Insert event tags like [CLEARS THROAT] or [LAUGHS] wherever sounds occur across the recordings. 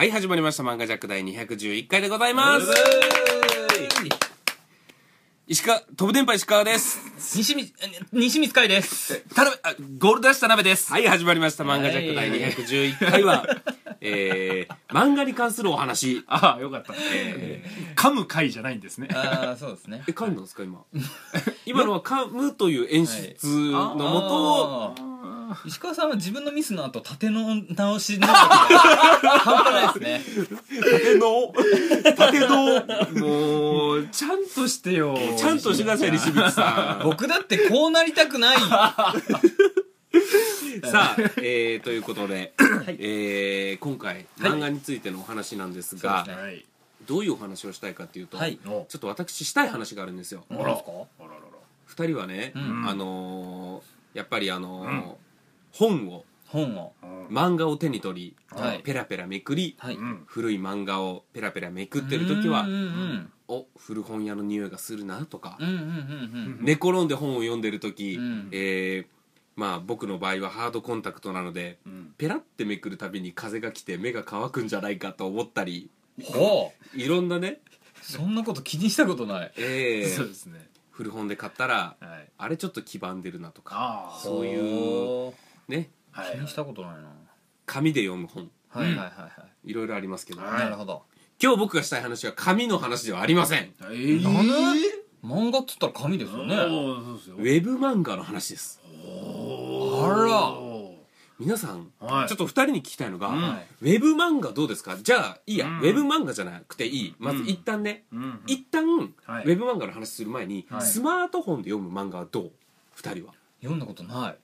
はい始まりました漫画ジャック第211回でございます石川飛ぶ電波石川です西光、西光海です。たなべあゴールドラッシュ田辺です。はい始まりました漫画ジャック第211回は [LAUGHS] えー、漫画に関するお話ああ、よかった。[LAUGHS] 噛む回じゃないんですね。ああ、そうですね。え噛んだんですか今？[LAUGHS] 今のは噛むという演出のもとを [LAUGHS] 石川さんは自分のミスの後、立ての直し能力が半端ないですね。縦の縦のもう、ちゃんとしてよ。ちゃんとしてください西光さん僕だってこうなりたくない。[LAUGHS] さあ、えー、ということで、えー今回漫画についてのお話なんですが、はい。どういうお話をしたいかっていうと、はいちょっと私したい話があるんですよ、あららら。二人はね、うんあのーやっぱりあのー本を本を。漫画を手に取り、はいペラペラめくり、はい。うん。古い漫画をペラペラめくってる時はうんうんお古本屋の匂いがするなとかうん。うんうんうん寝転んで本を読んでる時、うんえーまあ僕の場合はハードコンタクトなので、んペラってめくるたびに風が来て目が乾くんじゃないかと思ったりうん。ほう。いろんなね、そんなこと気にしたことない。えー [LAUGHS] そうですね。古本で買ったらはい。あれちょっと黄ばんでるなとかああ。そういうほね。う気にしたことないな。紙で読む本。はいはいはいはい。ろいろありますけど、い。はい。なるほど。今日僕がしたい話は紙の話ではありません。えー。なんで？漫画っつったら紙ですよね。おーそうですよ。ウ。ェブ漫画の話です。あら。お皆さん、はい。ちょっと二人に聞きたいのが、うん。ウェブ漫画どうですか？じゃあいいや、うん。ウェブ漫画じゃなくていい。まず一旦ね、ーうん。一旦、はい。ウェブ漫画の話する前に、はい。スマートフォンで読む漫画はどう？二人は。読んだことない。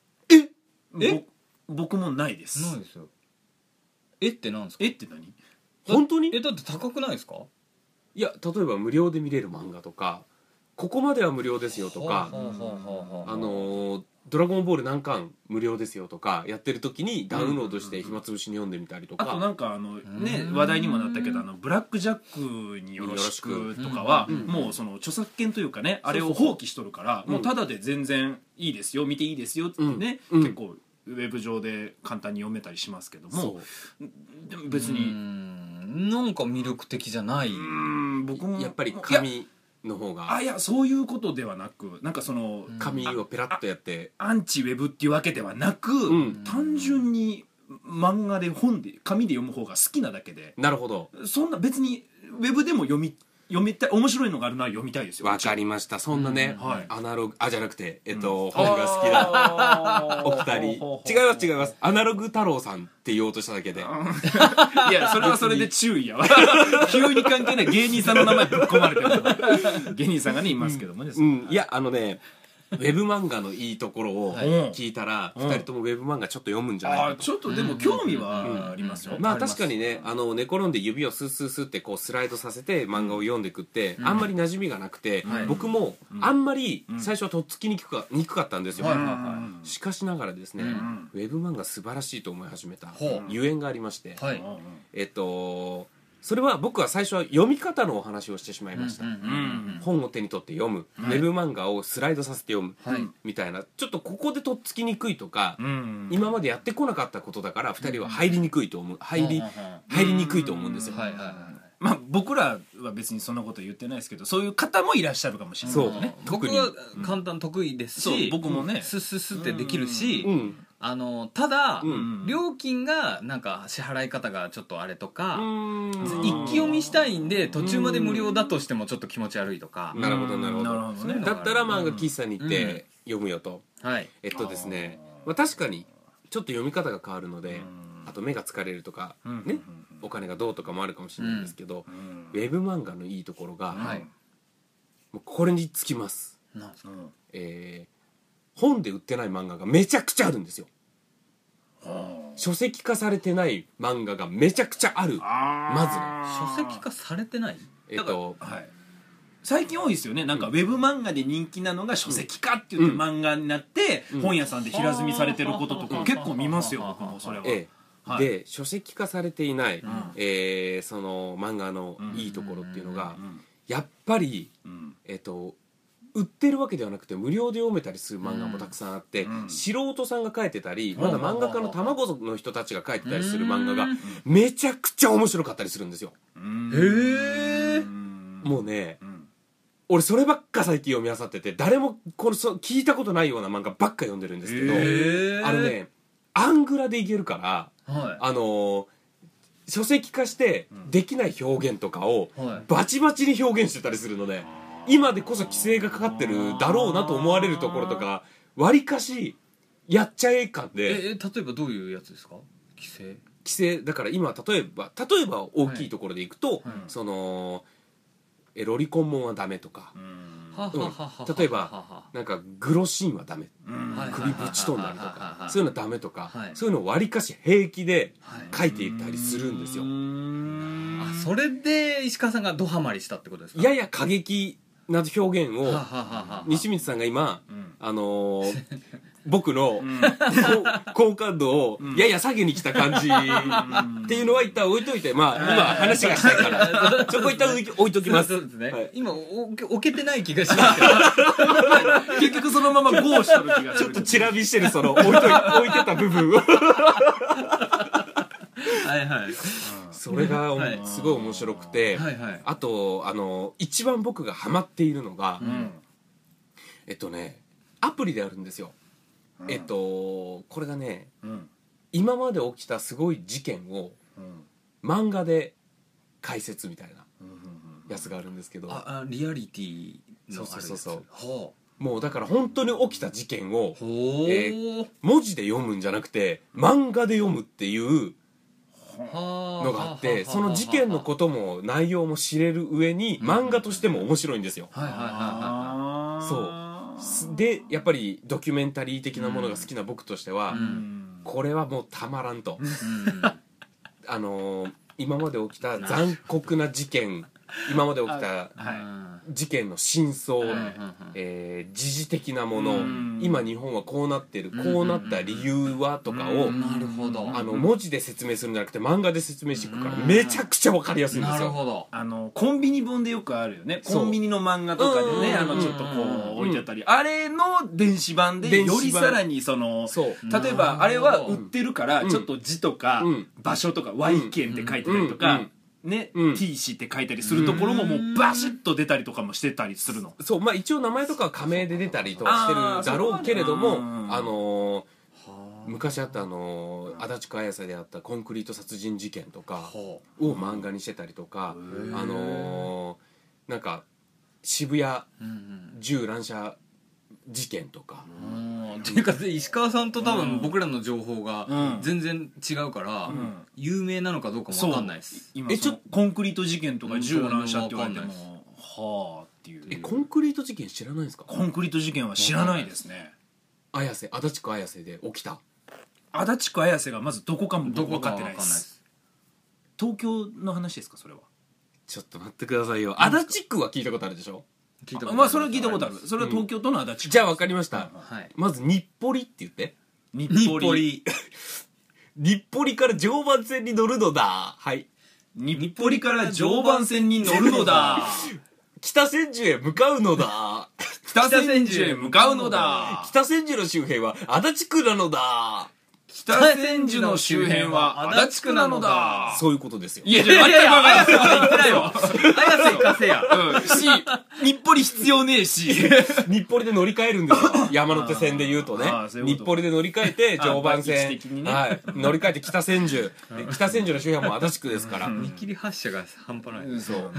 え？僕もないです。ないですよ。えってなんですか？えって何？本当に？えだって高くないですか？いや例えば無料で見れる漫画とかここまでは無料ですよとか、あのードラゴンボール何巻無料ですよとかやってる時にダウンロードして暇つぶしに読んでみたりとか、あとなんかあのねうん。話題にもなったけどあのブラックジャックによろしくとかはうん。もうその著作権というかねあれを放棄しとるからうんもうただで全然いいですよ見ていいですよってねうん。結構ウェブ上で簡単に読めたりしますけども。そでも別うにん。なんか魅力的じゃない。うん僕も。うやっぱり紙の方が。あいやそういうことではなくなんかそのうん。紙をペラッとやって。アンチウェブっていうわけではなくん単純に漫画で本で紙で読む方が好きなだけでなるほどそん。な別にウェブでも読み読みたい面白いのがあるなら読みたいですよ。わかりました。そんなね、うん。はい。アナログあじゃなくてえっと、本が好きななお二人。違います違います。アナログ太郎さんって言おうとしただけで。[LAUGHS] いやそれはそれで注意やわ。[LAUGHS] 急に関係ない芸人さんの名前ぶっ込まれてる芸人さんがねいますけどもね、うん。いやあのねウェブ漫画のいいところをはい。聞いたら、うん。二人ともウェブ漫画ちょっと読むんじゃないあかとーちょっとでも興味はありますよ、まあ確かにねあの寝転んで指をスースースーってこうスライドさせて漫画を読んでいくって、あんまり馴染みがなくて、はい。僕もあんまり最初はとっつきにくかにくかったんですよ、はいはいうんしかしながらですね、ん。ウェブ漫画素晴らしいと思い始めたほう。ゆえんがありまして、はい。えっとそれは僕は最初は読み方のお話をしてしまいました、うんうんうん本を手に取って読む、ウェブ漫画をスライドさせて読む、はいみたいな。ちょっとここでとっつきにくいとか、うん今までやってこなかったことだから2人は入りにくいと思う。入り入りにくいと思うんですよ、はいはいはい。まあ僕らは別にそんなこと言ってないですけどそういう方もいらっしゃるかもしれないそう。ね特に僕は簡単得意ですそうし、僕もね。スッスッスッってできるし、うんあのただ、うん料金がなんか支払い方がちょっとあれとか、うん。一気読みしたいんで途中まで無料だとしてもちょっと気持ち悪いとか、なるほどなるほど。なるほどね。そういうのだったら漫画喫茶に行って読むよと、はい。えっとですね、まあ、確かにちょっと読み方が変わるので、あと目が疲れるとか、うん。ね？お金がどうとかもあるかもしれないんですけど、うん。ウェブ漫画のいいところが、はい。もうこれにつきます、なんですか？うん。えー本で売ってない漫画がめちゃくちゃあるんですよ。書籍化されてない漫画がめちゃくちゃある。あー。ま書籍化されてない？えっとはい。最近多いですよね。なんかウェブ漫画で人気なのが書籍化っていう漫画になってうん。本屋さんで平積みされてることとかうん結構見ますよ僕もそれは。ええ。はい。で書籍化されていない、ん。えーその漫画のいいところっていうのが、うん。やっぱり、うん。えっと売ってるわけではなくて無料で読めたりする漫画もたくさんあって、うん。素人さんが書いてたり、うん。まだ漫画家の卵の人たちが書いてたりする漫画がうん。めちゃくちゃ面白かったりするんですよ、うん。へえうんもうねうん俺そればっか最近読み漁ってて誰もこれそ聞いたことないような漫画ばっか読んでるんですけど、あのねアングラでいけるからはあのー書籍化してできない表現とかをバチバチに表現してたりするので今でこそ規制がかかってるだろうなと思われるところとかわりかしやっちゃえ感で。ええ例えばどういうやつですか？規制？規制だから今例えば例えば大きいところでいくと、はい。そのえロリコンモンはダメとか、はうん。ははは例えばははなんかグロシーンはダメ。うん。はい首ぶち飛んだりとはいはいはいはいかそういうのダメとか、はい。そういうのをわりかし平気ではい。書いていったりするんですよ。あそれで石川さんがドハマりしたってことですか？やや過激な表現を西光さんが今うん。あのー [LAUGHS] 僕のうん。好好感度をうん。やや下げに来た感じ。っていうのは一旦置いといてまあ今話がしたいから。[LAUGHS] そこ一旦置い置いときます。そうですね、はい。今お置けてない気がしますけど。[LAUGHS] 結局そのままゴーしとる気がする。ちょっとチラ見してるその置いとい置いてた部分をはいはい。それがおはいすごい面白くてはい。はいあとあの一番僕がハマっているのがうん。えっとねアプリであるんですよ。うん。えっとこれがねうん。今まで起きたすごい事件をうん。漫画で解説みたいなうん。やつがあるんですけどああリアリティのあれです。そうそうそうほもうだから本当に起きた事件をえ文字で読むんじゃなくて漫画で読むっていうはのがあってその事件のことも内容も知れる上に漫画としても面白いんですよ。そう。すでやっぱりドキュメンタリー的なものが好きな僕としては、これはもうたまらんと、[LAUGHS] あのー今まで起きた残酷な事件 [LAUGHS] 今まで起きたはい。事件の真相、えー時事的なもの、うん。今日本はこうなってるうんこうなった理由はとかを、うんなるほど。あの文字で説明するんじゃなくて漫画で説明していくからうん。めちゃくちゃ分かりやすいんですよ。なるほど。あのコンビニ本でよくあるよね。コンビニの漫画とかでねうんあのちょっとこう置いてあったり。あれの電子版でよりさらにその例えばあれは売ってるからうん。ちょっと字とかうん。場所とか Y 県って書いてたりとうかんねうん。T 氏って書いたりするところももうバシッと出たりとかもしてたりするの。そうまあ一応名前とかは仮名で出たりとかしてるだろうけれどもあのー昔あったあのー足立区綾瀬であったコンクリート殺人事件とかほを漫画にしてたりとかあのーなんか渋谷銃乱射事件とか。うん。っていうか石川さんと多分僕らの情報がうん。全然違うから、ん。有名なのかどうかも分かんないです。えちょ今その。コンクリート事件とか銃乱射って言われてうん。もはあっていう。えコンクリート事件知らないんですか？コンクリート事件は知らないですね。綾瀬足立区綾瀬で起きた？足立区綾瀬がまずどこかもどこか僕分かってないです。東京の話ですかそれは？ちょっと待ってくださいよ。足立区は聞いたことあるでしょ？聞いたことまあそれは聞いたことある。すそれは東京都の足立区。じゃあ分かりました。はい。まず日暮里って言って。日日暮里。暮里。日暮里から常磐線に乗るのだ。はい。日暮里から常磐線に乗るのだ。[LAUGHS] 北千住へ向かうのだ。北千住へ向かうのだ。北千住の周辺は足立区なのだ北千住の周辺は足立区なのだ。そういうことですよ。いやいやいや綾瀬まで言ってないわ綾瀬行かせや。うん。し日暮里必要ねえし。[LAUGHS] 日暮里で乗り換えるんですよ。山手線で言うとね。あーそういうこと。日暮里で乗り換えて常磐線。はい、乗り換えて北千住。で北千住の周辺も足立区ですから、見切り発車が半端ない。そう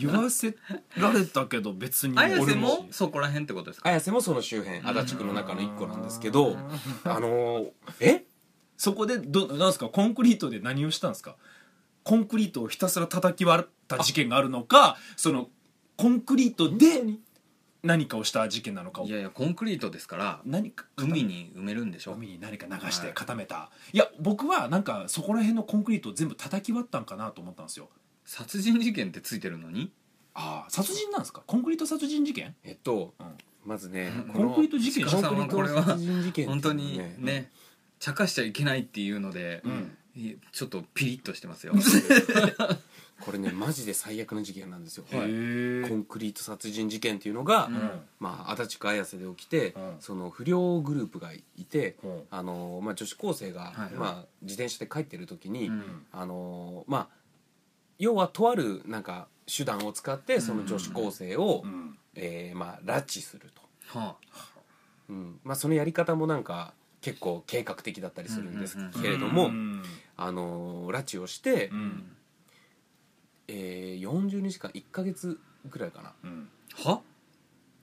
言わせられたけど別に綾瀬俺も？そこら辺ってことですか？綾瀬もその周辺足立区の中の一個なんですけど。あのーえ？そこでどなんですか？コンクリートで何をしたんですか？コンクリートをひたすら叩き割った事件があるのかそのコンクリートで何かをした事件なのかを。いやいやコンクリートですから何か海に埋めるんでしょ？海に何か流して固めた、い、や僕はなんかそこら辺のコンクリートを全部叩き割ったんかなと思ったんですよ。殺人事件ってついてるのに？ああ殺人なんですか？コンクリート殺人事件？えっと、うん。まずねコンクリート事件コンクリートこれは殺人事件本当にね茶化しちゃいけないっていうので、うん。いちょっとピリッとしてますよ。[LAUGHS] これねマジで最悪な事件なんですよ、はい。へコンクリート殺人事件っていうのが、うん。まあ、足立区綾瀬で起きて、うん。その不良グループがいて、う。んあのまあ、女子高生が、はいまあ、自転車で帰ってる時に、うん。あのまあ、要はとあるなんか手段を使ってその女子高生を、うん。えーまあ、拉致すると、はうん。まあ、そのやり方もなんか結構計画的だったりするんですうんうんうんけれども、うんあの拉致をして、うん。えー40日間1ヶ月ぐらいかな。うん。あは？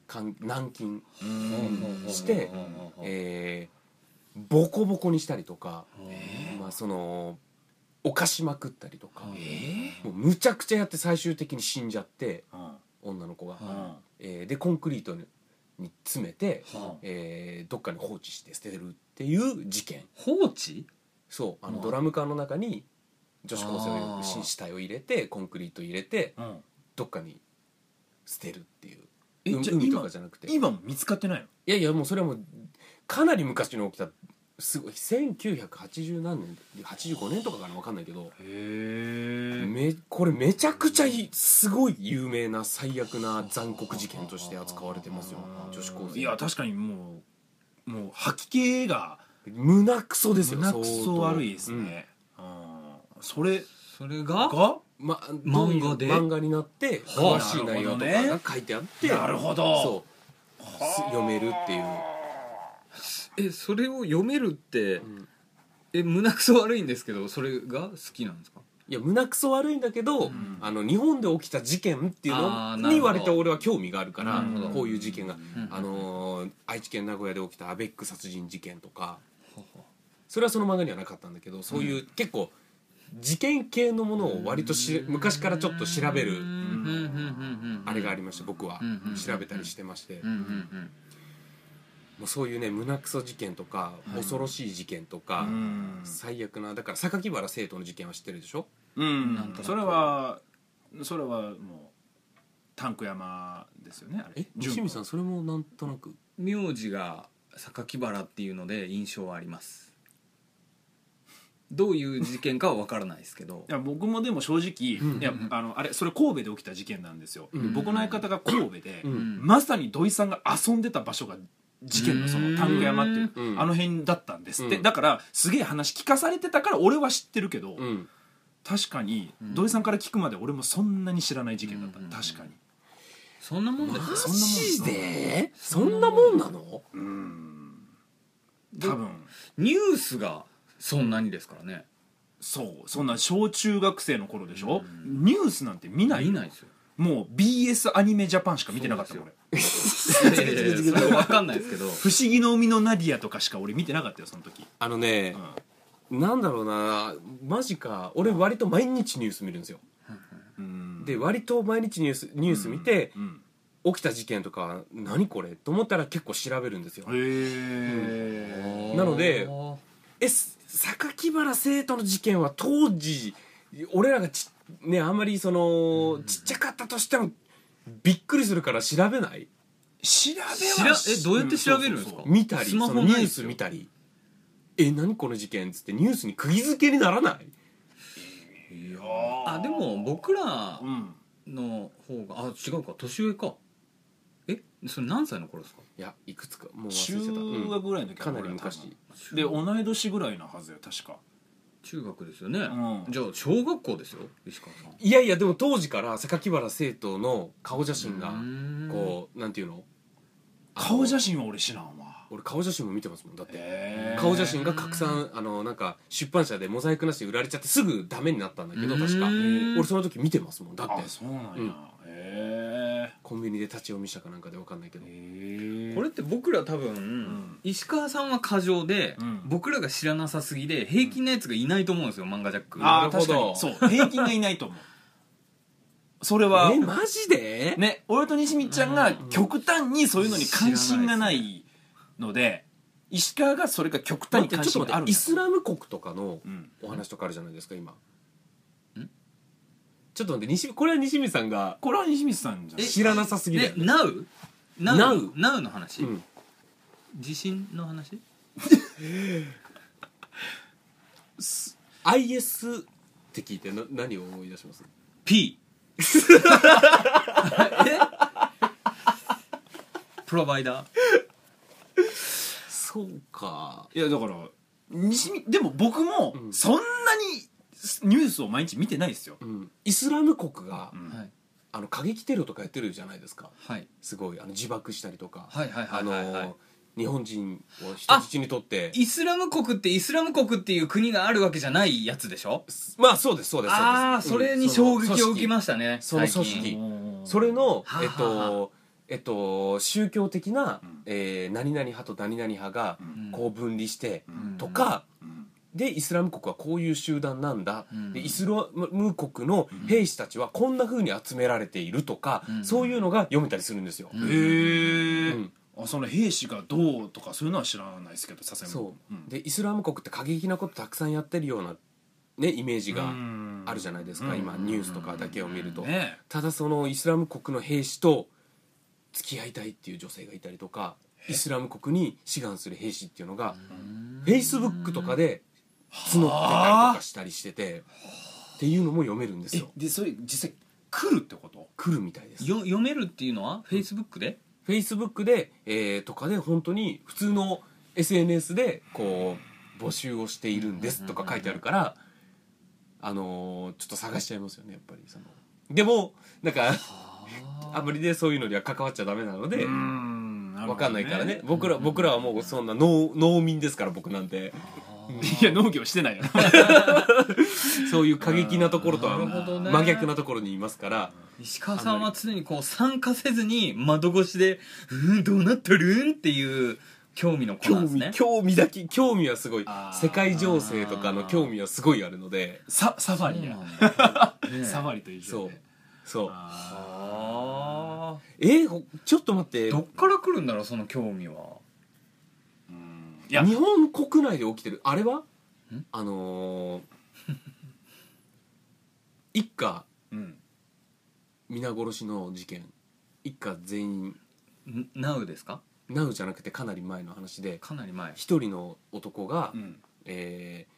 かん軟禁うんしてえーボコボコにしたりとか、えまあ、その犯しまくったりとか、えもうむちゃくちゃやって最終的に死んじゃってうん。女の子が、はえーでコンクリートにに詰めて、はあえーどっかに放置して捨てるっていう事件。放置？そうあのはあ。ドラム缶の中に女子高生あーを死死体を入れてコンクリート入れてうん。どっかに捨てるっていう。えじゃ海と今かじゃなくて。今も見つかってないの？いやいやもうそれはもうかなり昔に起きたすごい1980何年85年とかかな分かんないけど。へめこれめちゃくちゃいすごい有名な最悪な残酷事件として扱われてますよ。女子高生。いや確かにもうもう吐き気が胸クソですよ胸くそ悪いですね、うん。それそれが？がうんま、漫画で？漫画になってはあ。詳しい内容とかが書いてあってなるほど。そう。す読めるっていう、えそれを読めるってうん。え胸くそ悪いんですけどそれが好きなんですか？いや胸クソ悪いんだけど、ん。あの日本で起きた事件っていうのあーなるほど。に割と俺は興味があるからなるほどこういう事件が、ん。あのー愛知県名古屋で起きたアベック殺人事件とか。それはその漫画にはなかったんだけどそういう結構事件系のものを割とし昔からちょっと調べるあれがありまして僕は。うん。うん。調べたりしてまして。うん。うん。うん。もうそういうね胸クソ事件とか恐ろしい事件とかうん。最悪なだから榊原生徒の事件は知ってるでしょ？うん。なんとなく。それはそれはもうタンク山ですよねあれ。え？西見さんそれもなんとなく？名字が榊原っていうので印象はあります。どういう事件かは分からないですけど。[LAUGHS] いや僕もでも正直、うん。いやあのあれそれ神戸で起きた事件なんですよ、うん。僕の相方が神戸で、うん。まさに土井さんが遊んでた場所が事件のそのタンク山っていう、うん。あの辺だったんですって、うん。だからすげえ話聞かされてたから俺は知ってるけど、うん確かにうん。土井さんから聞くまで俺もそんなに知らない事件だった、うん確かに。そんなもんですよそんなもんマジでそんなもんなの？うん。多分。ニュースがそんなにですからね。そう。そんな小中学生の頃でしょ、ニュースなんて見ない見ないですよ。もう BS アニメジャパンしか見てなかったそう俺。いやいやいやそれは分かんないですけど。[LAUGHS] 不思議の海のナディアとかしか俺見てなかったよその時、あのねうなんだろうなマジか。俺割と毎日ニュース見るんですよ。ん。で割と毎日ニュースニュース見てうん起きた事件とか何これ？と思ったら結構調べるんですよ。へえなのでえす榊原生徒の事件は当時俺らがちねあんまりそのちっちゃかったとしてもびっくりするから調べない？調べはえどうやって調べるんですか？うそう見たりスマホそのニュース見たりえ何この事件？っつってニュースに釘付けにならない？いやあでも僕らうん。の方があ違うか。年上か。えそれ何歳の頃ですか？いやいくつか。もう忘れ中ちゃった、うん。学ぐらいの時かなり昔。分で同い年ぐらいのはずよ確か。中学ですよね、うん。じゃあ小学校ですよ石川さん。いやいやでも当時から榊原生徒の顔写真がうこうなんていうの？顔写真真は俺知らんわ俺顔写真も見てますもんだって。顔写真が拡散あのなんか出版社でモザイクなしで売られちゃってすぐダメになったんだけど確か。うん俺その時見てますもんだって。あそうなんや、うん。へコンビニで立ち読みしたかなんかで分かんないけど。これって僕ら多分、ん。石川さんは過剰で、うん。僕らが知らなさすぎで平均なやつがいないと思うんですよ漫画ジャック。ああ確かに。そう平均がいないと思う。[LAUGHS] それはえマジで？ね俺と西見ちゃんが極端にそういうのに関心がないので石川がそれが極端に関ちょっと待ってイ心があるんだスラム国とかのうん。お話とかあるじゃないですか今。ちょっと待って西これは西見さんがこれは西光さんじゃんえ知らなさすぎだよ。え Now? Now? Now? Now の話、うん。地震の話？IS って聞いてな何を思い出します？P [LAUGHS] え？プロバイダーそうか。いやだから西見でも僕もうん。そんなにニュースを毎日見てないですよ、うん。イスラム国が、うん。はい。あの過激テロとかやってるじゃないですか。はい。すごいあの自爆したりとか、はいはいはあいはい、はい。の日本人を人質にとって。イスラム国ってイスラム国っていう国があるわけじゃないやつでしょ？まあそうですそうですああそれに衝撃を受けましたねその組織。うんそれのはあえっはあはとえっと宗教的な、うん。えー何々派と何々派がうん。こう分離して、うん。とかうん。でイスラム国はこういう集団なんだ、うん。でイスラム国の兵士たちはこんな風に集められているとか、うん。そういうのが読めたりするんですよ、うんへえ、うん。あその兵士がどうとかそういうのは知らないですけどさすがにそう、ん。でイスラム国って過激なことたくさんやってるような、ね、イメージがうん。あるじゃないですか、うん。今ニュースとかだけを見ると、ね。ただそのイスラム国の兵士と付き合いたいっていう女性がいたりとかイスラム国に志願する兵士っていうのがフェイスブックとかで募ってたりとかしたりしててっていうのも読めるんですえよでそれ実際来るってこと？来るみたいです。よ読めるっていうのは？フェイスブックで？フェイスブックで、えーとかで本当に普通の SNS でこう募集をしているんですとか書いてあるからあのーちょっと探しちゃいますよねやっぱり。そのでもなんかあんまりねそういうのには関わっちゃダメなのでうんわかんないからね。僕ら僕らはもうそんな農農民ですから僕なんて。いや農業してないよ。[LAUGHS] そういう過激なところとは真逆なところにいますから。石川さんは常にこう参加せずに窓越しで「うんどうなっとるん?」っていう興味の子な興味んですね。興味だけ興味はすごい。世界情勢とかの興味はすごいあるので。ササファリやねサファリと一緒そうでそう。ああえーほちょっと待って。ーどっから来るんだろうその興味は。ーうん。いや。日本国内で起きてる。あれは？ん？あのー [LAUGHS] 一家。うん。皆殺しの事件。一家全員。んナウですか？ナウじゃなくてかなり前の話で。かなり前。一人の男が、うん。えー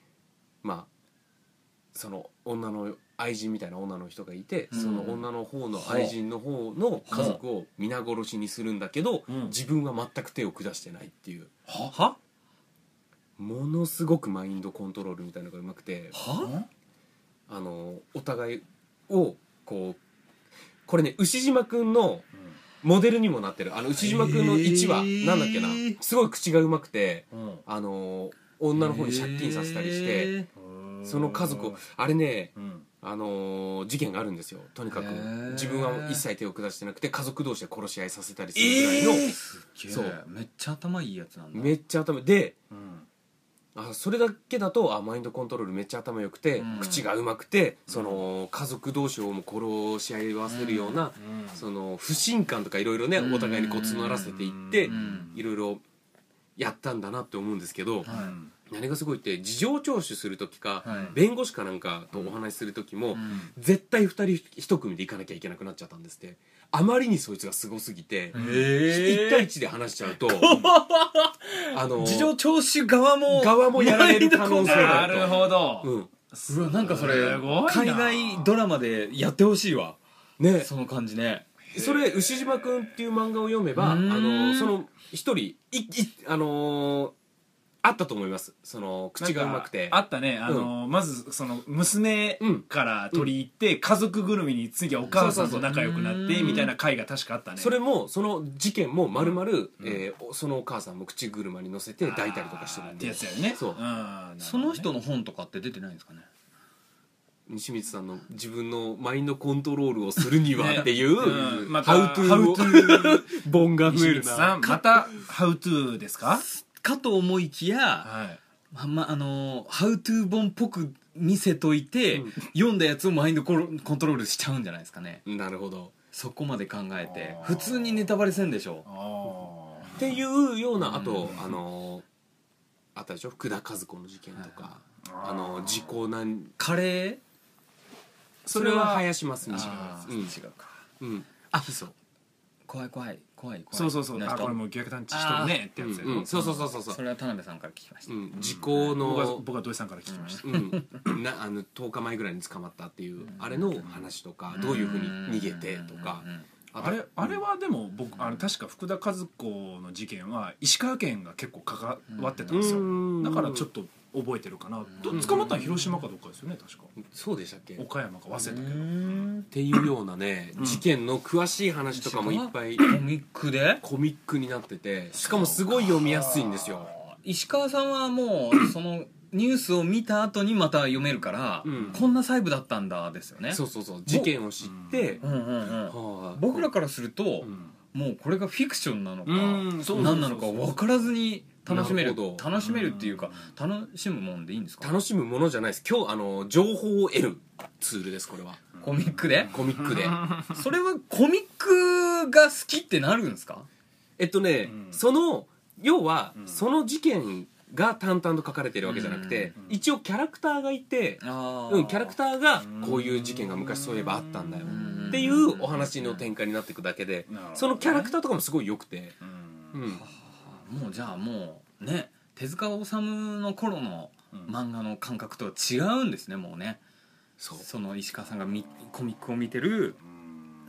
まあその女の愛人みたいな女の人がいて、うん。その女の方の愛人の方の家族を皆殺しにするんだけど、うん。自分は全く手を下してないっていう。は？は？ものすごくマインドコントロールみたいなのがうまくては？あのお互いをこうこれね牛島くんのモデルにもなってる。あの牛島くんの1話、へーなんだっけな。すごい口がうまくてうん。あの女の方に借金させたりしてその家族をあれねうん。あのー事件があるんですよ。とにかく。自分は一切手を下してなくて家族同士で殺し合いさせたりするぐらいの、えーそう。めっちゃ頭いいやつなんだ。めっちゃ頭でうん。あそれだけだとあマインドコントロールめっちゃ頭良くて、うん。口がうまくてその家族同士をも殺し合わせるような、うん。その不信感とかいろいろね、うん。お互いにこう募らせていってうん。いろいろやったんだなって思うんですけど、はい何がすごいって事情聴取する時か、はい。弁護士かなんかとお話しする時も、うん。絶対2人1組で行かなきゃいけなくなっちゃったんですって。あまりにそいつがすごすぎて、1対1で話しちゃうと [LAUGHS] あの事情聴取側も側もやられる可能性がなあると。るほど。うん。うわなんかそれすごいな。海外ドラマでやってほしいわ。ね。その感じね。それ牛島くんっていう漫画を読めばあうーん。のその一人いいあのーあったと思います。その口がうまくて。あったね。あの、まずその娘から取り入って、家族ぐるみに次はお母さんと仲良くなってみたいな回が確かあったね。それもその事件もまるまるそのお母さんも口車に乗せて抱いたりとかしてるんってでやつやよね。そう。ね。その人の本とかって出てないんですかね？西光さんの自分のマインドコントロールをするにはっていう、うん。またハウトゥー本 [LAUGHS] が増える西光さなんまた「How to」ですか？かと思いきやはい。ままあのハウトゥー本っぽく見せといて、うん。読んだやつをマインドコロコントロールしちゃうんじゃないですかね。なるほど。そこまで考えて。あー。普通にネタバレせんでしょ。あー。っていうようなあと、うん。あのあったでしょ？福田和子の事件とか、あーあの時効なんカレそれは林真ー澄あー。うん。違うか。うん。あヒ怖い怖い怖い怖い。そうそうそう。あこれもう逆探知しとるねってやつやうん、そうそうそうそうそう。それは田辺さんから聞きました、うん、時効僕はの、僕は土井さんから聞きました。うん、なあの10日前ぐらいに捕まったっていうあれの話とかどういうふうに逃げてとか。うん。うんとあれあれはでも僕あの確か福田和子の事件は石川県が結構関わってたんですよ。うん。だからちょっと覚えてるかな。どうん。捕まったの広島かどっかですよね確か。そうでしたっけ？っ岡山か忘れたけどていうようなねうん。事件の詳しい話とかもいっぱいコミックで？コミックになっててしかもすごい読みやすいんですよ。石川さんはもうそのニュースを見た後にまた読めるから、うん。こんな細部だったんだですよね。そうそうそう。事件を知って。うん。うんうんはあ僕らからすると、うん。もうこれがフィクションなのかうんそうそうそう何なのか分からずに楽しめる楽しめるっていうか楽しむもんでいいんですか？楽しむものじゃないです。今日あの情報を得るツールですこれは。コミックで？コミックで。[LAUGHS] それはコミックが好きってなるんですか？えっとね、うん。その要は、うん。その事件が淡々と書かれてるわけじゃなくて、うん。一応キャラクターがいて、あうん、キャラクターがこういう事件が昔そういえばあったんだよ。うん。っていうお話の展開になっていくだけでそのキャラクターとかもすごい良くて、うん。うん、もうじゃあもうね手塚治虫の頃の漫画の感覚とは違うんですねもうね。そう。その石川さんがみコミックを見てるう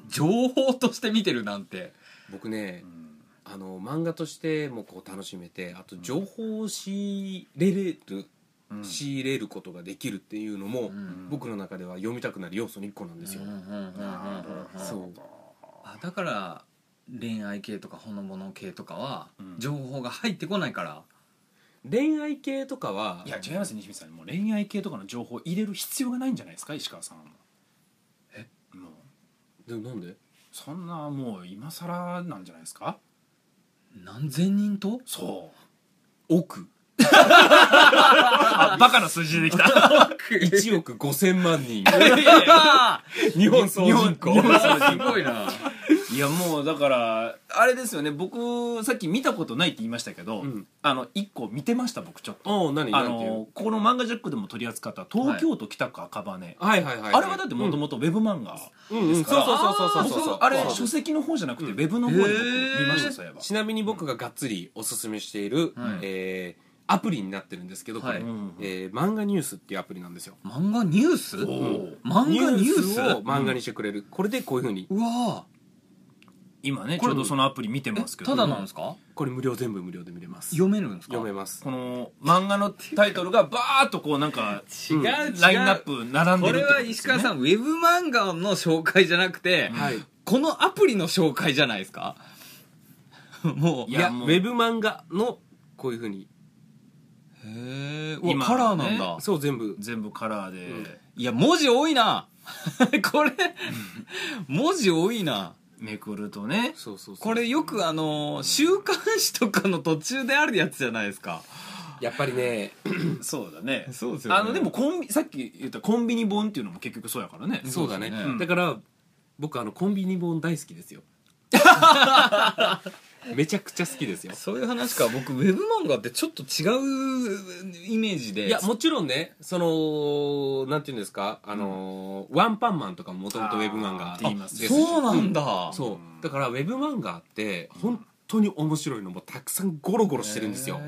ん。情報として見てるなんて。僕ねうん。あの漫画としてもこう楽しめてあと情報を仕入れる、うん。仕入れることができるっていうのも、ん。僕の中では読みたくなる要素の一個なんですよ、そう。あだから恋愛系とかほのぼの系とかはうん。情報が入ってこないから。恋愛系とかはいや違います西光さん。もう恋愛系とかの情報を入れる必要がないんじゃないですか石川さん。はえ？もう。でなんで？そんなもう今更なんじゃないですか？何千人と？そう。億。[LAUGHS] あバカな数字出てきた。1億5000万人。いや日本総人口。すごいないやもうだからあれですよね。僕さっき見たことないって言いましたけど、うん。あの一個見てました僕ちょっと。おお何あ何ていう？のここの漫画ジャックでも取り扱った東京都北区赤羽、はい。はいはいあれはだってもともとウェブ漫画、うんうんうんそうそうそうそうそうそうあれ書籍の方じゃなくてウェブの方で僕見ましたそういえば。ちなみに僕ががっつりおすすめしている、はい。えーアプリになってるんですけどこれ、はいえー漫画ニュースっていうアプリなんですよ。漫画ニュース？おー漫画ニュース？を漫画にしてくれる、これでこういうふうにうわ今ねこれちょうどそのアプリ見てえますけど。ただなんですか？これ無料全部無料で見れます。読めるんですか？読めます。この漫画のタイトルがバーッとこうなんか違う違う。ラインナップ並んでこれることは石川さんウェブ漫画の紹介じゃなくて、はい。このアプリの紹介じゃないですか？[LAUGHS] もう。いやウェブ漫画のこういうふうに。へえ今カラーなんだ、そう全部。全部カラーで、うんいや文字多いな。[LAUGHS] これ文字多いなめくるとね。そうそうそう。これよくあの週刊誌とかの途中であるやつじゃないですか。やっぱりね。[CLEARS THROAT] そうだね。そうですあのでもコンビさっき言ったコンビニ本っていうのも結局そうやからね。そうだね。そうですねだから僕あのコンビニ本大好きですよ [LAUGHS] めちゃくちゃ好きですよ。そういう話か。僕ウェブ漫画ってちょっと違うイメージで。いやもちろんねそのなんていうんですか？あのーワンパンマンとかももともとウェブ漫画って言いますですし。そうなんだ、そう。だからウェブ漫画って本当に面白いのもたくさんゴロゴロしてるんですよ。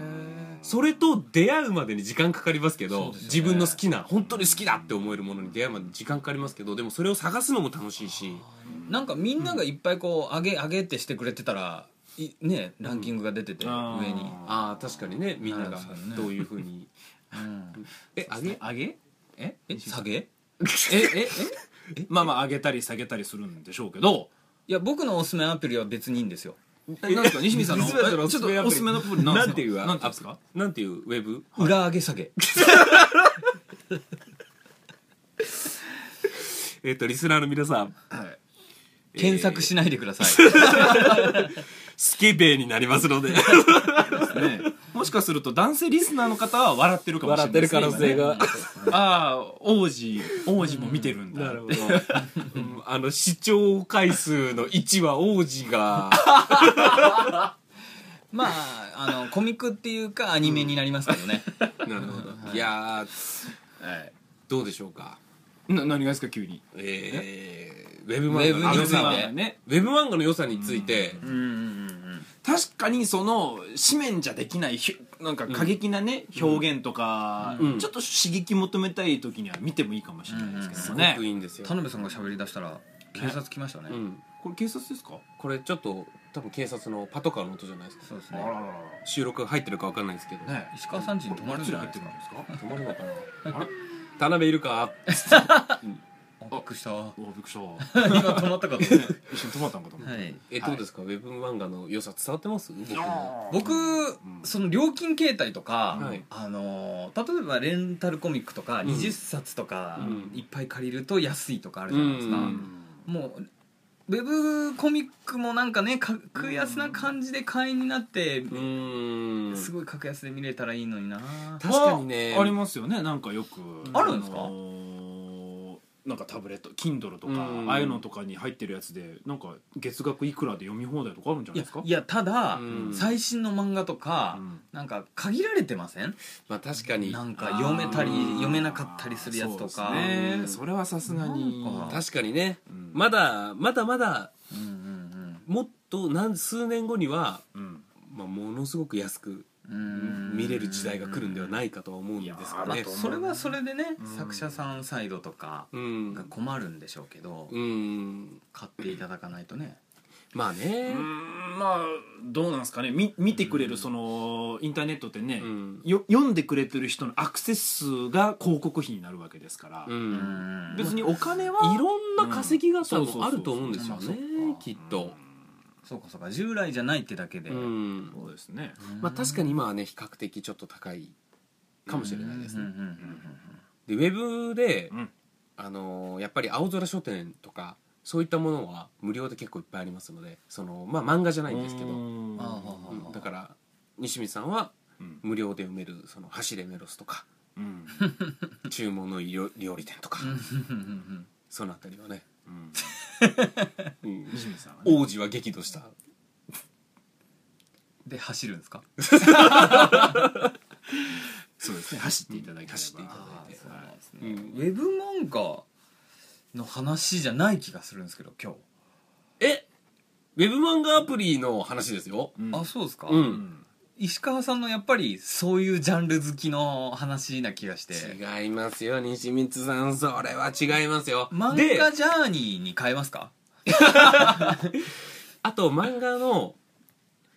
それと出会うまでに時間かかりますけどね。自分の好きな本当に好きだって思えるものに出会うまでに時間かかりますけどでもそれを探すのも楽しいし。なんかみんながいっぱいこう上げ上げってしてくれてたらいねランキングが出てて、うん。上に、ああ確かにねみんながどういうふうに。うん。えあげ？上げ？え？え？下げ？[LAUGHS] ええ？え？まあまあ上げたり下げたりするんでしょうけど。いや僕のおすすめアプリは別にいいんですよ。えなんですか？西見さんの？[LAUGHS] ちょっとおすすめのアプリ。なんていう？なんていうんですか？なんていうウェブ？裏上げ下げ。[LAUGHS] えっとリスナーの皆さん。はい。検索しないでください、スケベになりますので。ね [LAUGHS] もしかすると男性リスナーの方は笑ってるかもしれないですね。笑ってる可能性が。今ねああ王子王子も見てるんだ。なるほど、うんあの視聴回数の1は王子が。[LAUGHS] まああのコミックっていうかアニメになりますけどね、[LAUGHS] なるほど。いやーはい。どうでしょうか？な何がですか急に？えー、ウェブウェブ漫画の良さについて？まあね。ウェブ漫画の良さについて、うんうんうん確かにその紙面じゃできないひょなんか過激なね、表現とか、うん。ちょっと刺激求めたい時には見てもいいかもしれないですけすごどもね、くいいんですよ、田辺さんが喋り出したら警察来ましたね。うん、これ警察ですか？これちょっと多分警察のパトカーの音じゃないですか。そうですね。収録入ってるか分かんないですけど、らね。石川さんちに泊まるんじゃないですか？入ってるんですか止まるのかな？あれ？田辺いるか？[LAUGHS] あびっくりした。おびっくりした。今止まったかと。一瞬止まったんかと思った、はい。えどうですか、ウェブ漫画の良さ伝わってます？僕の。僕、ん。その料金形態とか、はい。あのー例えばレンタルコミックとかん。20冊とかうん。いっぱい借りると安いとかあるじゃないですか、うん。もうウェブコミックもなんかね格安な感じで会員になって、うーん。すごい格安で見れたらいいのにな。確かにね。あありますよねなんかよく。あるんですか？のーなんかタブレット Kindle とか、うん。ああいうのとかに入ってるやつでなんか月額いくらで読み放題とかあるんじゃないですか？いやただ、うん。最新の漫画とか、うん。なんか限られてません？まあ確かに。なんか読めたりあー。読めなかったりするやつとか。そうですね。それはさすがに。なんか。確かにね、うん。まだまだまだうんうん。もっと何数年後には、うん。まあ、ものすごく安く見れる時代が来るんではないかとは思うんですがまあね。それはそれでね、うん。作者さんサイドとかうん。が困るんでしょうけど、うん。買っていただかないとね。まあね。う、んまあどうなんですかね。み見てくれるそのインターネットってね、うん。よ読んでくれてる人のアクセス数が広告費になるわけですから、別にお金はいろんな稼ぎ方うん。もあると思うんですよねきっと。そうかそうか従来じゃないってだけで、うん。そうですね。まあ確かに今はね比較的ちょっと高いかもしれないですね。でウェブで、うん。あのーやっぱり青空書店とかそういったものは無料で結構いっぱいありますのでそのまあ漫画じゃないんですけど、だから西光さんはうん。無料で読めるその走れメロスとかうん。[LAUGHS] 注文の料料理店とか、うん。うん。うん。そのあたりはね、うんうん。さん。はね王子は激怒した。で走るんですか？[LAUGHS] そうですね。走っていただければ。走っていただいて。そうなんですね。うん。ウェブ漫画の話じゃない気がするんですけど今え？ウェブ漫画アプリの話ですよ。うん。日あそうですか、うん。うん石川さんのやっぱりそういうジャンル好きの話な気がして。違いますよ西光さん。それは違いますよ。漫で画ジャーニーに変えますか？[LAUGHS] あと漫画の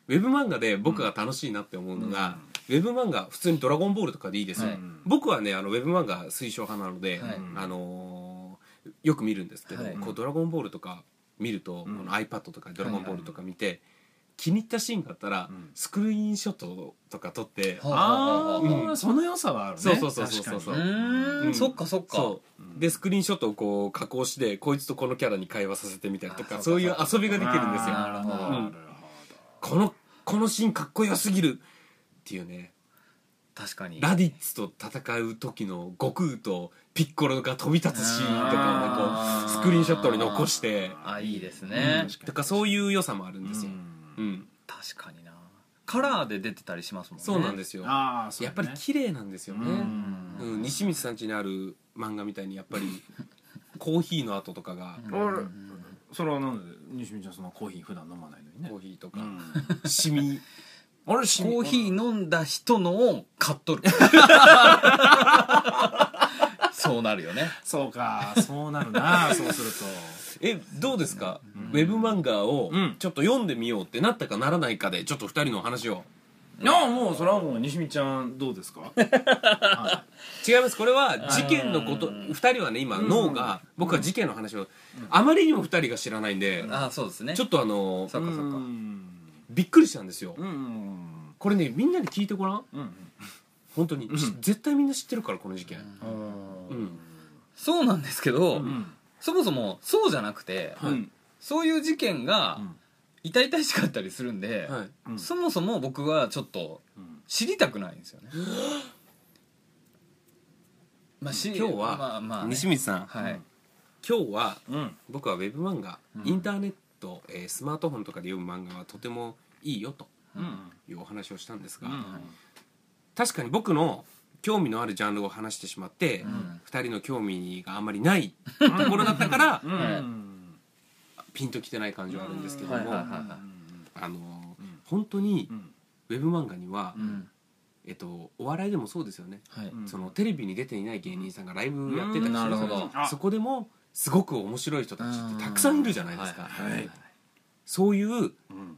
ウェブ漫画で僕が楽しいなって思うのが、ウェブ漫画普通に「ドラゴンボール」とかでいいですよ、はい。僕はねあのウェブ漫画推奨派なので、はい。あのーよく見るんですけど、はい。こうドラゴンボールとか見ると、うん。この iPad とかでドラゴンボールとか見て、気に入ったシーンがあったら、うん。スクリーンショットとか撮って、はあうんあその良さはあるね。そうそうそうそうそう。うーんうん。そっかそっか。でスクリーンショットをこう加工してこいつとこのキャラに会話させてみたりとかあそういう遊びができるんですよ。なるほどこのこのシーンかっこよすぎるっていうね。確かに。ラディッツと戦う時の悟空とピッコロが飛び立つシーンとかをねこうスクリーンショットに残して。あいいですね、うん。とかそういう良さもあるんですよ、ううん。ん確かにな。カラーで出てたりしますもんね。そうなんですよ。ああそうやっぱり綺麗なんですよね、ううん、西光さん家にある漫画みたいにやっぱり [LAUGHS] コーヒーの跡とかが、うん。あれそれはなんで西見ちゃんそのコーヒー普段飲まないのにね。コーヒーとか、うん。シミ。あれしコーヒー飲んだ人のを買っとる [LAUGHS] そうなるよね。そうか。そうなるな [LAUGHS] そうすると。えどうですか、うん。ウェブ漫画をうん。ちょっと読んでみようってなったかならないかでちょっと二人の話を。いやもうそれはもう西見ちゃんどうですか？[LAUGHS] は違います。これは事件のことうん二人はね今脳が僕は事件の話をあまりにも二人が知らないんであそうですね。ちょっとあのそっかそっか。うん。びっくりしたんですよ。これねみんなに聞いてごらんうん本当に。ん。絶対みんな知ってるからこの事件。ううん。ん。そうなんですけど、うん。そもそもそうじゃなくて、はい。うんそういう事件がうん。痛々しかったりするんで、はい。うん。そもそも僕はちょっとうん。知りたくないんですよね。まあ、し今日はまあまあね、西光さん。はい、今日はうん。僕はウェブ漫画うん。インターネットえースマートフォンとかで読む漫画はとてもいいよとうん。いうお話をしたんですがうん確かに僕の興味のあるジャンルを話してしまって、ん。二人の興味があんまりないところだったから、[LAUGHS] うん。うんピンときてない感じはあるんですけども、あの本当にうん。ウェブ漫画には、うん。えっと、お笑いでもそうですよね、はい。うん。そのテレビに出ていない芸人さんがライブやってたりするなるほど。あそこでもすごく面白い人たちってたくさんいるじゃないですか、はいはい。そういううん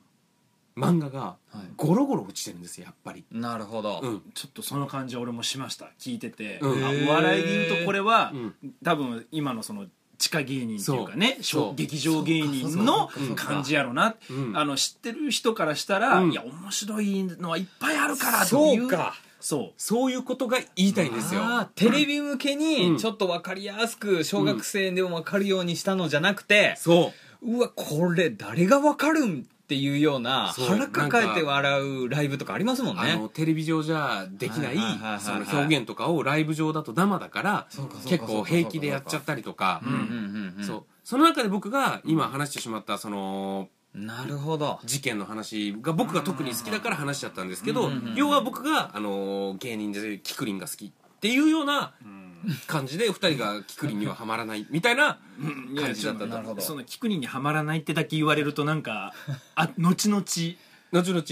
漫画がはい。ゴロゴロ落ちてるんですよやっぱり、なるほど、うん。ちょっとその感じ俺もしました。聞いてて、うん。笑いで言うとこれは、うん。多分今のその地下芸人っていうかね劇場芸人の感じやろな、うん。あの知ってる人からしたら、うん。いや面白いのはいっぱいあるからという。そうか。そう。そういうことが言いたいんですよ。テレビ向けうん。にちょっと分かりやすく小学生でも分かるようにしたのじゃなくて、そう。わこれ誰が分かるんっていうようなそう腹抱えて笑うライブとかありますもんね。あのテレビ上じゃできないはいはいはいはい。その表現とかをライブ上だと生だからそうかそうか結構平気でやっちゃったりとか。うんうんうんうん。そう。その中で僕が今話してしまったそのなるほど。事件の話が僕が特に好きだから話しちゃったんですけどうんうんうん要は僕があの芸人でキクリンが好きっていうような感じで2人がキクリンにはハマらないみたいな感じだったと。そのキクリンにはまらないってだけ言われるとなんかあ後々。後後々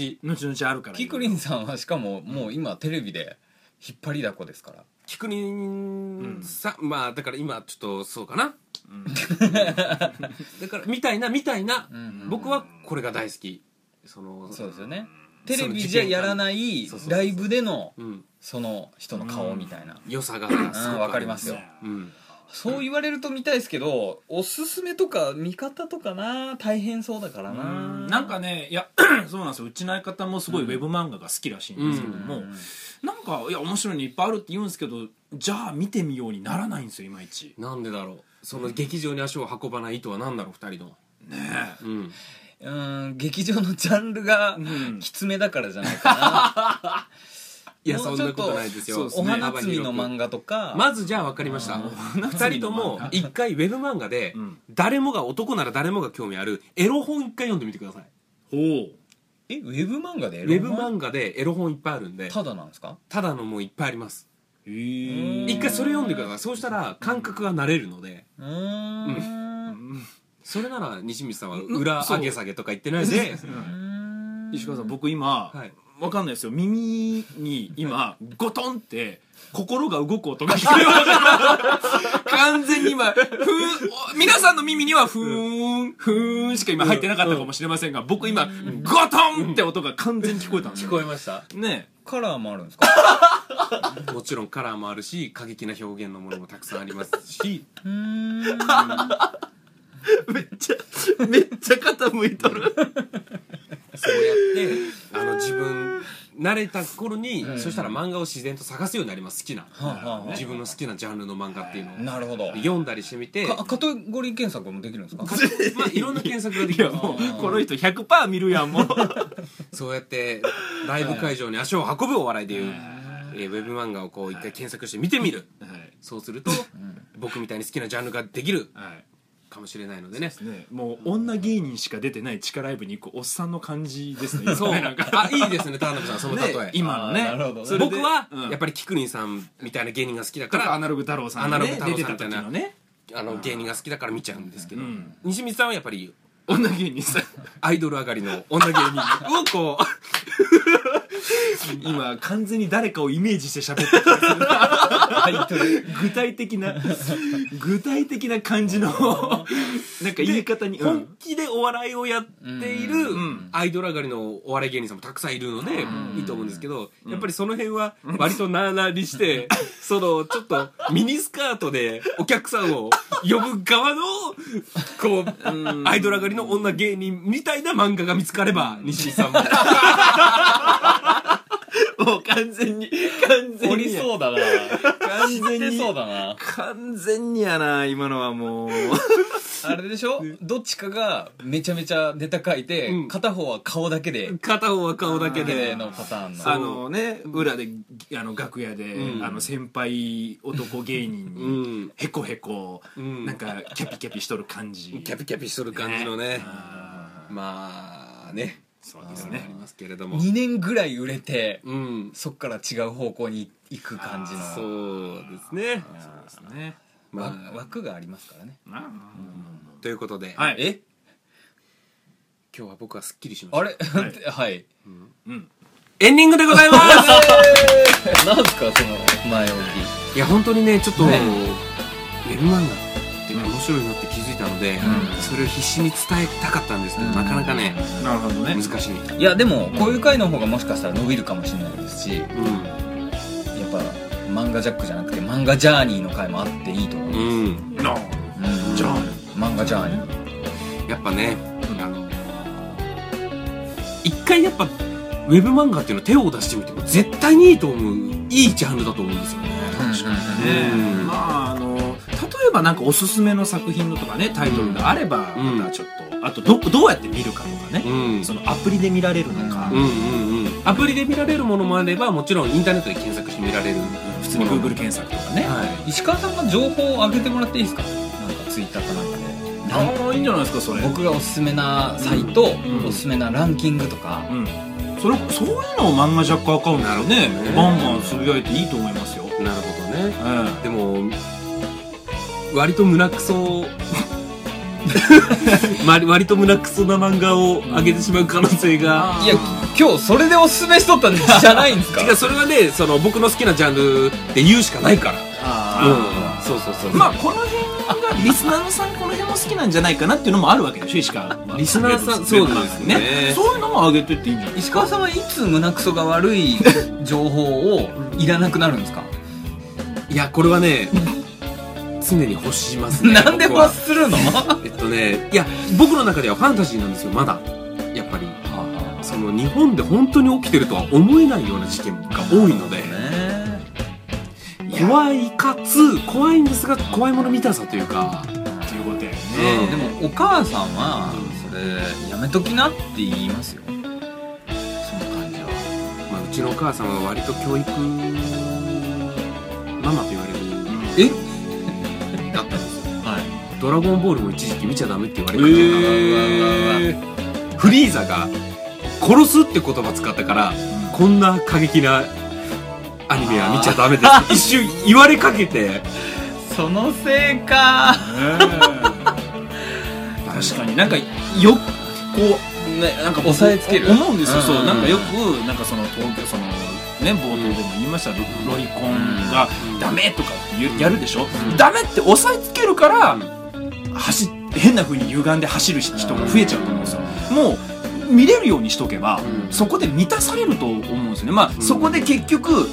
々あるから。キクリンさんはしかももう今テレビで引っ張りだこですから。キクリンさ、まあだから今ちょっとそうかな。[LAUGHS] だからみたいなみたいな、うんうん。僕はこれが大好き。そのそうですよねテレビじゃやらないそうそうそうライブでのうん、その人の顔みたいな。良さがすごくうんわかりますよ。うん、そう言われると見たいですけどおすすめとか見方とかな大変そうだからうなん。なんかねいや [CLEARS THROAT] そうなんですよ。うちの相方もすごいウェブ漫画が好きらしいんですけども、うん。なんかいや面白いのいっぱいあるって言うんですけどじゃあ見てみようにならないんですよいまいち。なんでだろう。その劇場に足を運ばない意図は何だろう二人のねうんうん劇場のジャンルがうん。きつめだからじゃないか [LAUGHS] いやもそんなうちょっとことないですよ。おね花摘みの漫画とか。まずじゃあ分かりました。二人とも [LAUGHS] 一回ウェブ漫画でうん。誰もが男なら誰もが興味あるエロ本一回読んでみてください。おおえウェブ漫画でエウェブ漫画でエロ本いっぱいあるんで。ただなんですか？ただのもういっぱいあります。へえ一回それ読んでください。そうしたら感覚が慣れるので。うーんそれなら西光さんは裏上げ下げとか言ってないで。[LAUGHS] 石川さん僕今、はい。わかんないですよ。耳に今ゴトンって心が動く音が聞こえました [LAUGHS] 完全に今ふー皆さんの耳にはふーんふーんしか今入ってなかったかもしれませんが僕今ゴトンって音が完全に聞こえたんですよ。聞こえました？ね。カラーもあるんですか？[LAUGHS] もちろんカラーもあるし過激な表現のものもたくさんありますし。うーん [LAUGHS] めっちゃめっちゃ傾いとる。そうやってあの自分慣れた頃に、うん。そしたら漫画を自然と探すようになります。好きな、はあはあ。はあ自分の好きなジャンルの漫画っていうのを、なるほど。で読んだりしてみて。かカテゴリー検索もできるんですか？[LAUGHS] まあいろんな検索ができる。いやもうこの人100%見るやんもう。[LAUGHS] そうやってライブ会場に足を運ぶお笑いでいう、えーウェブ漫画をこう一回検索して見てみる、はい。そうすると、僕みたいに好きなジャンルができる。はいかもしれないのでね。ね。もう女芸人しか出てない地下ライブに行くおっさんの感じですね。そう。なんか。あいいですね。田辺さんその例え、ね今のね。僕はうん。やっぱりキクリンさんみたいな芸人が好きだから。アナログ太郎さんアナログ太郎がね出てたさんみたいなあの芸人が好きだから見ちゃうんですけど、うん。西光さんはやっぱり女芸人さん。アイドル上がりの女芸人をこう [LAUGHS] 今完全に誰かをイメージして喋ってた具体的な [LAUGHS] 具体的な感じのなんか言い方に、うん。本気でお笑いをやっているん。アイドル上がりのお笑い芸人さんもたくさんいるのでうん。いいと思うんですけどやっぱりその辺は割となあなあにして [LAUGHS] そのちょっとミニスカートでお客さんを呼ぶ側のこうアイドル上がりの女芸人みたいな漫画が見つかれば西光さんももう完全に完全おりにそうだな。完全にそうだな。完全にやな今のはもう。あれでしょ？どっちかがめちゃめちゃネタ書いて、うん。片方は顔だけで。片方は顔だけで。のパターンの。あのね裏であの楽屋で、うん。あの先輩男芸人うにん。へこへこ、うん。なんかキャピキャピしとる感じ。キャピキャピしとる感じのね。あまあねそうですあねりますけれども。2年ぐらい売れてうん。そっから違う方向に行く感じの。そうですね。そうですね。まわあ枠がありますからね。なということで。はい。え？今日は僕はすっきりしました。あれ？はい。[LAUGHS] うん。エンディングでございます。[LAUGHS] なんすかその前置いや本当にねちょっと、ね。ウェブ漫画って面白いなって気づいたので、ん。それを必死に伝えたかったんですけど、うん。なかなかねなるほどね。難しい、きいやでもこういう回の方がもしかしたら伸びるかもしれないですしやっうぱ漫画ジャックじゃなくて漫画ジャーニーの回もあっていいと思う、んうん、なうん。じゃあ漫画ジャーニー。やっぱね、あの一回やっぱウェブ漫画っていうの手を出してみても絶対にいいと思ういいジャンルだと思うんですよね。確かにねうん。まあばなんかおすすめの作品のとかねタイトルがあればうん。またちょっとあとどどうやって見るかとかねうん。そのアプリで見られるのか。うんうんうんアプリで見られるものもあればもちろんインターネットで検索して見られる。普通に Google 検索とかね。はい。石川さんが情報を上げてもらっていいですか？なんかツイッターかなんかで。ああいいんじゃないですかそれ。僕がおすすめなサイト、ん。おすすめなランキングとか、うん。それそういうのを漫画ジャックアカウントでね。ね。バンバンつぶやいていいと思いますよ。なるほどね。えでも割と胸クソ。割 [LAUGHS] 割と胸クソな漫画を上げてしまう可能性が、いや今日それでおすすめしとったんじゃないんですか？[LAUGHS] 違うそれはねその僕の好きなジャンルで言うしかないから。あうん。そうそうそうまあこの辺がリスナーさんこの辺も好きなんじゃないかなっていうのもあるわけでしょ石川リスナーさんそうですね。そういうのも上げてっていいんじゃない石川さんはいつ胸クソが悪い情報をいらなくなるんですか？いやこれはね常に欲しますね [LAUGHS] なんで欲するの？[LAUGHS] えっとねいや僕の中ではファンタジーなんですよまだ。やっぱり。その日本で本当に起きてるとは思えないような事件が多いので。ね。怖いかつ怖いんですが怖いもの見たさというかっていうことやね。うん。でもお母さんはそれやめときなって言いますよ。その感じは。まあ、うちのお母さんは割と教育ママと言われるえ？だったんですよ。はい。ドラゴンボールも一時期見ちゃダメって言われえてた。から、ー。フリーザが殺すって言葉使ったから、こんな過激なアニメは見ちゃダメです。一瞬言われかけて。そのせいか。確かに。なんかよこうねなんか僕押さえつける。思うんですよ、う。ん。そうなんかよくなんかその東京そのね冒頭でも言いましたロロリコンがダメとかってやるでしょ、ダメって押さえつけるから、走っ変な風に歪んで走る人が増えちゃうと思うんですよ、もう見れるようにしとけば、うん。そこで満たされると思うんですよね。まあ、そこで結局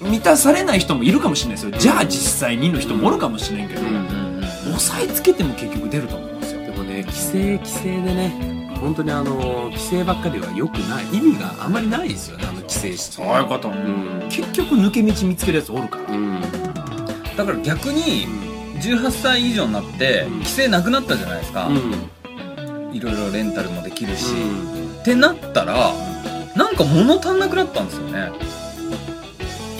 満たされない人もいるかもしれないですよ。じゃあ実際にの人もおるかもしれんけど、押さえつけても結局出ると思うんですよ。でもね規制規制でね本当にあの規制ばっかりは良くない。意味があまりないですよねあの規制してこと。うん。結局抜け道見つけるやつおるから、うん。だから逆に18歳以上になってうん。規制なくなったじゃないですか、うん。いろいろレンタルもできるし、ってなったらなんか物足んなくなったんですよね。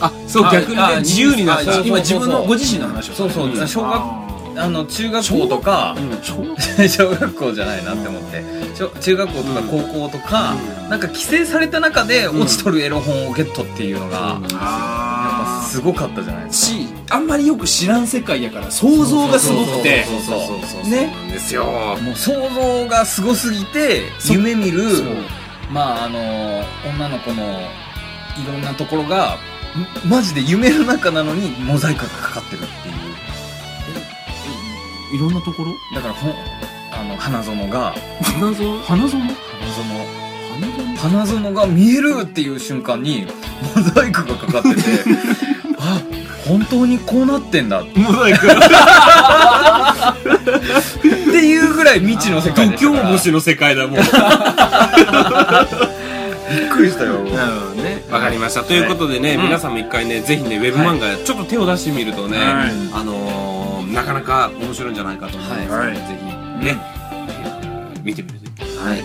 あそうあ逆にあね自由になった。そうそう。今自分のご自身の話を。そうそう。うん。小学ああの中学校とかー [LAUGHS] 小学校じゃないなって思って。小中学校とか高校とか、なんか規制された中で落ちとるエロ本をゲットっていうのが、やっぱあすごかったじゃないですか。しあんまりよく知らん世界やから想像がすごくて。そうそうそうそうそうそうねなんですよもう想像がすごすぎてそ夢見るまああの女の子のいろんなところがんマジで夢の中なのにモザイクがかかってるいろんなところ？だからほんあの花園が。花園？花園？花園？花園？が見えるっていう瞬間にモザイクがかかってて [LAUGHS] あ本当にこうなってんだ。っモザイク。ていうぐらい未知の世界度でしたから。胸星の世界だもん。[LAUGHS] びっくりしたよ。なるほどね。わかりました。ということでね、うん。皆さんも一回ねぜひねウェブ漫画ちょっと手を出してみるとね、はい。あのー、なかなか面白いんじゃないかと思いますので、はい。ぜひね、見てみるとはい。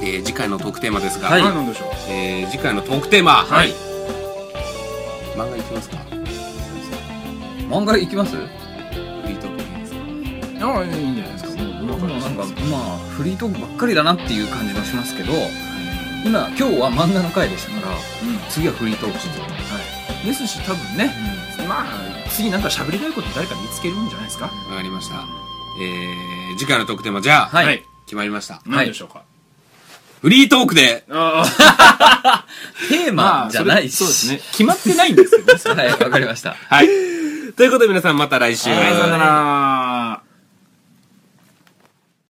で次回のトークテーマですが、はい。何でしょうえー次回のトークテーマ。はい。漫画いきますか？漫画行きます？フリートークいいですか？ああいいんじゃないですか。もう。もうなんかまあフリートークばっかりだなっていう感じもしますけど今今日は漫画の回でしたからうん。次はフリートークしてですし多分ねまあ次なんか喋りたいこと誰か見つけるんじゃないですか？わかりました。えー、次回のトークテーマじゃあ、はい。決まりました。何でしょうか、フリートークで。あ [LAUGHS] テーまマあじゃないし。そうですね。決まってないんですけどね。[LAUGHS] はいわかりました。はい。ということで皆さんまた来週。はい。さよなら